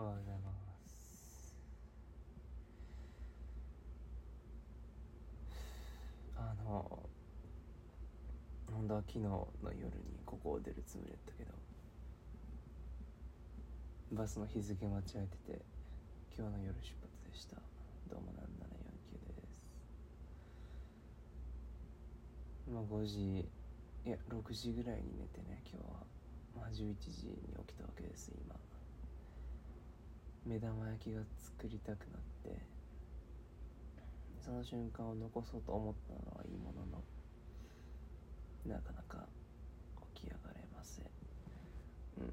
おはようございます。あの本当は昨日の夜にここを出るつもりだったけどバスの日付間違えてて今日の夜出発でした。どうもなん749です。今5時いや6時ぐらいに寝てね今日は。まあ11時に起きたわけです今。目玉焼きが作りたくなってその瞬間を残そうと思ったのはいいもののなかなか起き上がれませんうん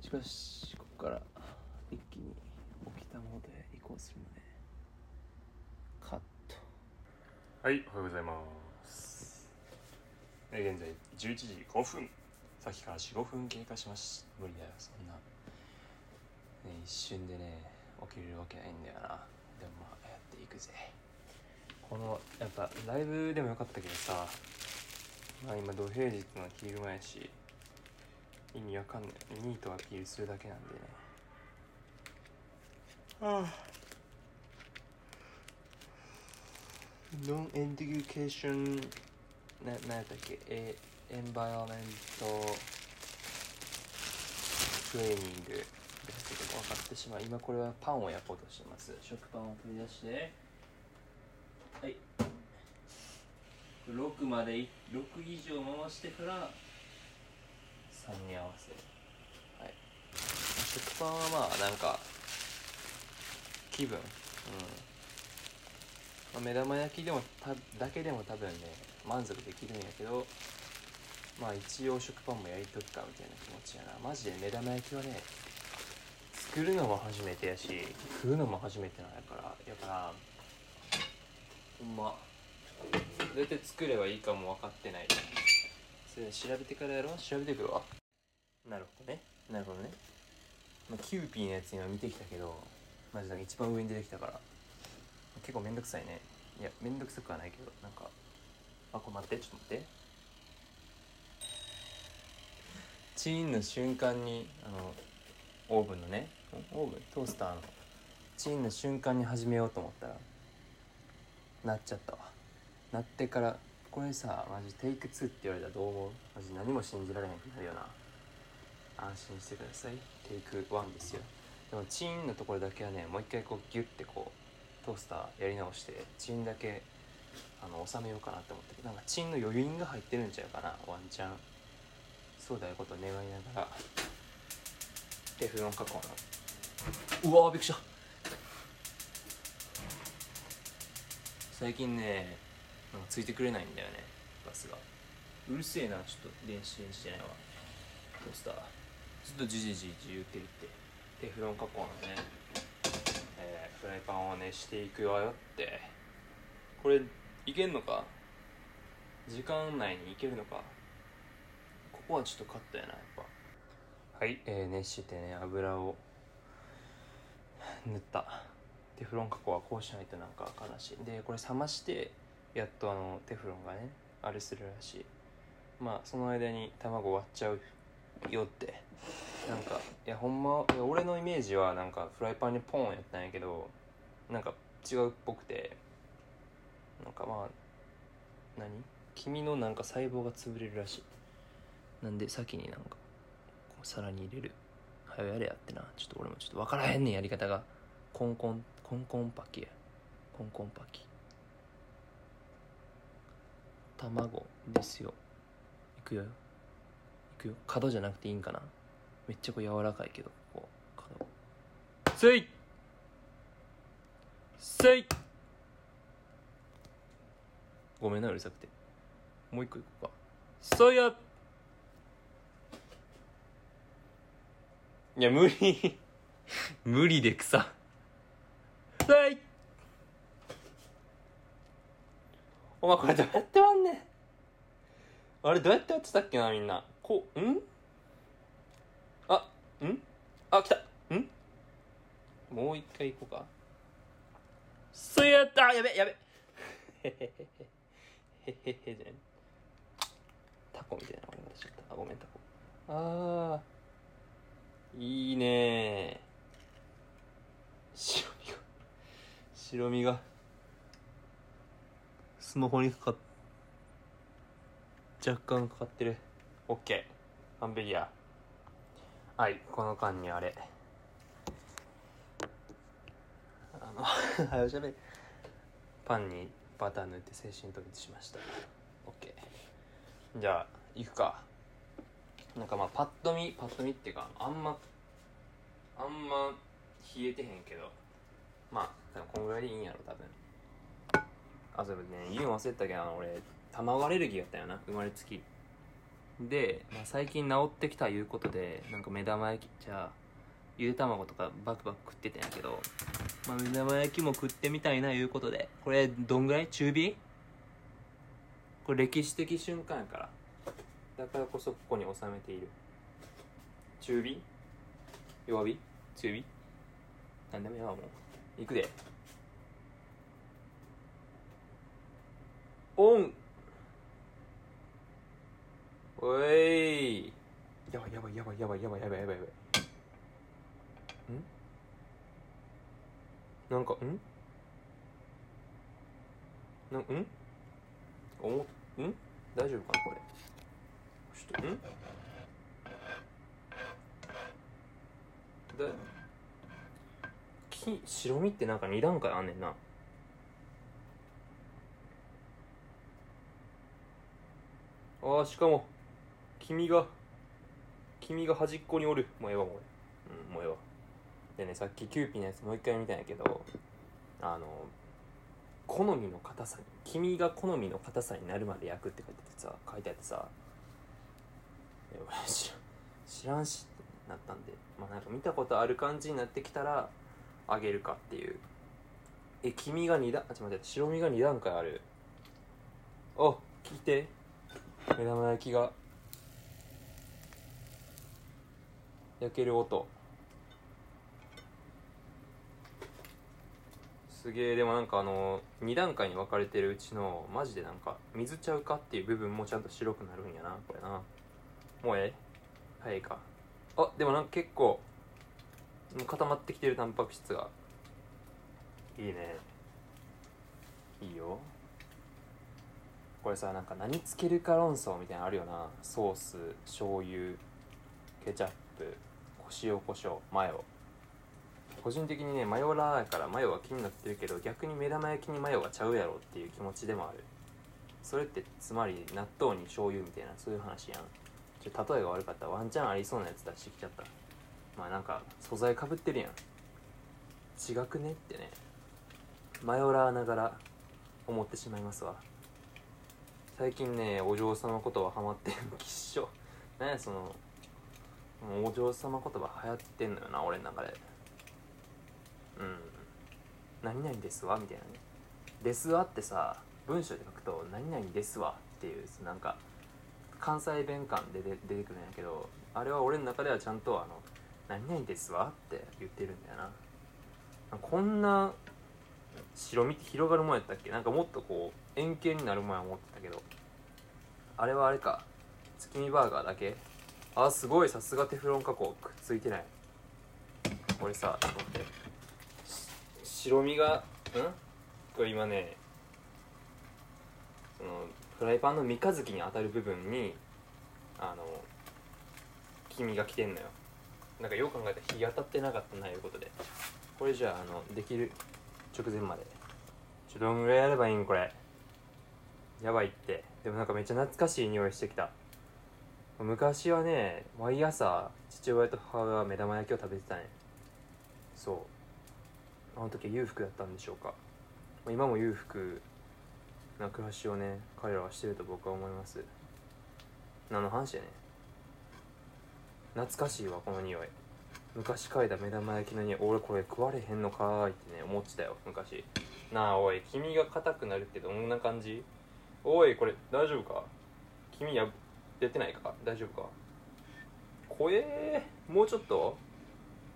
しかしここから一気に起きたモードへ移行するのでカットはい、おはようございます。現在11時5分。さっきから4、5分経過しまし無理だよ、そんな。ね、一瞬でね、起きれるわけないんだよな。でもまあ、やっていくぜ。この、やっぱ、ライブでもよかったけどさ、まあ今、土平日の昼間やし、意味わかんない。ニートアピールするだけなんでね。はあ。ノンエンデュケーションななんやったっけ？えエンバイアメントトレーニングで。すけども分かってしまう。今これはパンを焼こうとしてます。食パンを取り出して。はい。6まで6以上回してから3に合わせ。はい。食パンはまあなんか気分。うん。まあ、目玉焼きでもただけでも多分ね満足できるんやけどまあ一応食パンもやりとくかみたいな気持ちやな。マジで目玉焼きはね作るのも初めてやし食うのも初めてなんやから。やからほんま。どうやって作ればいいかも分かってない。それ調べてからやろう。調べてくるわ。なるほどね。なるほどね、まあ、キューピーのやつ今見てきたけどマジで一番上に出てきたから。結構めんどくさいね。いやめんどくさくはないけどなんか。あこれ待ってちょっと待ってチーンの瞬間にあのオーブンのねオーブントースターのチーンの瞬間に始めようと思ったらなっちゃったわ。なってからこれさマジテイク2って言われたらどう思う？マジ何も信じられへんくなるよな。安心してください。テイク1ですよ。でもチーンのところだけはねもう一回こうギュッてこうトースターやり直してチーンだけあの収めようかなって思ってなんかチーンの余韻が入ってるんちゃうかなワンチャン。そうだよこと願いながら。テフロン加工の。うわーびっくりした。最近ねなんかついてくれないんだよねガスが。うるせえなちょっと電子レンジしてないわ。トースターずっとジジジジ言ってるって。テフロン加工のねえーフライパンを熱していくわよって。これいけんのか？時間内にいけるのか？はちょっとカットやなやっぱ。はい、えー熱してね油を塗った。テフロン加工はこうしないとなんかあかんらしい。でこれ冷ましてやっとあのテフロンがねあれするらしい。まあその間に卵割っちゃうよって。なんかいやほんま俺のイメージはなんかフライパンにポンやったんやけどなんか違うっぽくて。なんかまあ何？黄身のなんか細胞が潰れるらしい。なんで先になんかこう皿に入れる。はよやれやってな。ちょっと俺もちょっと分からへんねんやり方が。コンコンコンコンパキや。コンコンパキ。卵ですよ。いくよ。いくよ。角じゃなくていいんかな。めっちゃこう柔らかいけど。こう角。せいせいごめんなうるさくて。もう一個いこうか。そうやいや無理。無理で草せい。お前これどうやって割んねん。あれどうやってやってたっけなみんな。こうん？あん？あ来た。ん？もう一回行こうか。そうやった。あやべやべ。へへへへへへへじゃないタコみたいな俺がしちゃったあごめんタコあーいいね。白身が。白身が。スマホにかかっ若干かかってる。OK 完璧や。はいこの間にあれ。あのはよしゃべパンにバター塗って精神統一しました。OK じゃあ行くか。なんかまあパッと見パッと見っていうかあんまあんま冷えてへんけどまあこんぐらいでいいんやろ多分。あそうね言うの忘れたけど俺卵アレルギーやったよな生まれつき。で、まあ、最近治ってきたいうことでなんか目玉焼きじゃあゆで卵とかバクバク食ってたんやけど、まあ、目玉焼きも食ってみたいないうことでこれどんぐらい？中火？これ歴史的瞬間やから。だからこそここに収めている。中火？弱火？強火？なんでもやわもう。いくで。オン！おい！やばいやばいやばいやばいやばいやばいやばい。やばいん？なんかん？なんん？おもん？大丈夫かなこれ。ょっと。ん？だき白身ってなんか2段階あんねんな。あーしかも黄身が黄身が端っこにおる。もうええわもうええうんもうええわ。でねさっきキューピーのやつもう一回見たんやけどあの好みの硬さに黄身が好みの硬さになるまで焼くって書いててさ書いてあってさ知らん知らんしってなったんでまあなんか見たことある感じになってきたらあげるかっていう。え君が2段あちょっと待って白身が2段階ある。あ聞いて。目玉焼きが。焼ける音。すげえ。でもなんかあの2段階に分かれてるうちのマジでなんか水ちゃうかっていう部分もちゃんと白くなるんやなこれな。もうええ？早いか。あでもなんか結構固まってきてるタンパク質が。いいね。いいよ。これさなんか何つけるか論争みたいなのあるよな。ソース醤油ケチャップ塩コショウマヨ。個人的にねマヨラーやからマヨは気になってるけど逆に目玉焼きにマヨがちゃうやろっていう気持ちでもある。それってつまり納豆に醤油みたいなそういう話やん。ちょ例えが悪かった。ワンチャンありそうなやつ出してきちゃった。まあなんか素材かぶってるやん。違くねってね。マヨラーながら思ってしまいますわ。最近ねお嬢様言葉ハマってるきっしょ。何やそのお嬢様言葉流行ってんのよな俺の中で。うん。何々ですわみたいなね。ですわってさ文章で書くと何々ですわっていうなんか関西弁感で出出てくるんやけどあれは俺の中ではちゃんとあの何々ですわって言ってるんだよな。こんな白身って広がるもんやったっけ？なんかもっとこう円形になるもんや思ってたけど。あれはあれか。月見バーガーだけ？あすごいさすがテフロン加工くっついてない。これさちょっと待って。白身がん？これ今ねそのフライパンの三日月に当たる部分にあの黄身が来てんのよ。なんかよく考えたら日当たってなかったないうことで。これじゃああのできる？直前まで。ちょどんぐらいやればいいんこれ。やばいって。でもなんかめっちゃ懐かしい匂いしてきた。昔はね毎朝父親と母が目玉焼きを食べてたね。そう。あの時は裕福だったんでしょうか。今も裕福な暮らしをね彼らはしてると僕は思います。何の話やね懐かしいわこの匂い。昔嗅いだ目玉焼きの匂い俺これ食われへんのかーいってね思ってたよ昔。なあおい黄身が硬くなるってどんな感じ？おいこれ大丈夫か？黄身ややってないか？大丈夫か？怖えー、もうちょっと？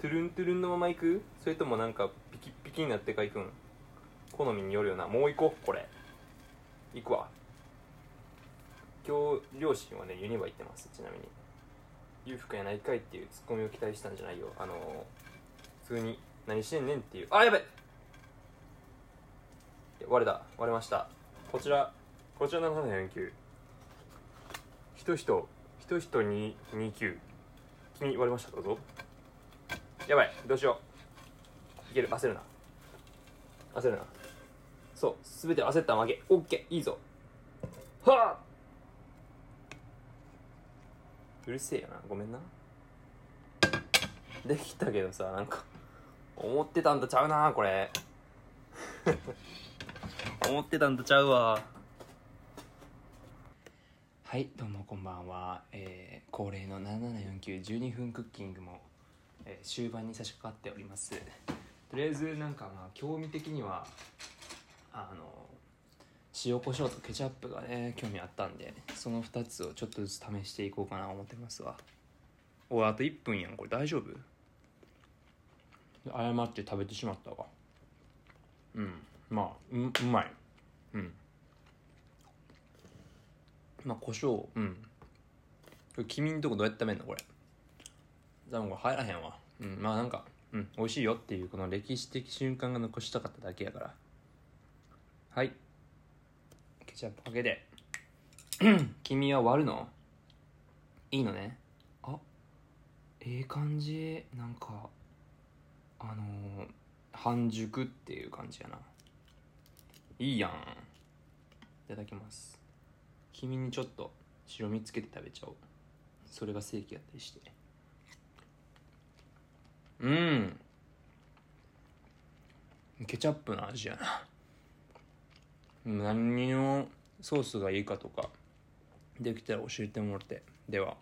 トゥルントゥルンのまま行く？それともなんかピキピキになってか行くん？好みによるよな。もう行こうこれ。行くわ。今日両親はねユニバ行ってますちなみに。裕福やないかいっていうツッコミを期待したんじゃないよ。あの普通に何してんねんっていう。あやべい。や割れた。割れました。こちらこちら7749人人人人に29君割れました？どうぞ。やばい。どうしよう。いける。焦るな。焦るな。そう全て焦ったら負け。オッケーいいぞ。はあ。うるせえよな。ごめんな。できたけどさなんか思ってたんとちゃうなこれ。思ってたんとちゃうわ。はいどうもこんばんは、えー、恒例の774912分クッキングも、えー終盤に差し掛かっております。とりあえずなんかまあ興味的には塩コショウとケチャップがね興味あったんでその2つをちょっとずつ試していこうかな思ってますわ。おいあと1分やんこれ大丈夫？誤って食べてしまったわ。うんまあううまい。うん。まあ胡椒。うん。これ君んとこどうやって食べんのこれ？多分これ入らへんわ。うんまあなんかうん美味しいよっていうこの歴史的瞬間が残したかっただけやから。はいケチャップかけて。君は割るの？いいのね。あええ感じ。なんかあのー半熟っていう感じやな。いいやん。いただきます。君にちょっと白身つけて食べちゃおう。それが正規やったりして。うん。ケチャップの味やな。何のソースがいいかとかできたら教えてもらって。では。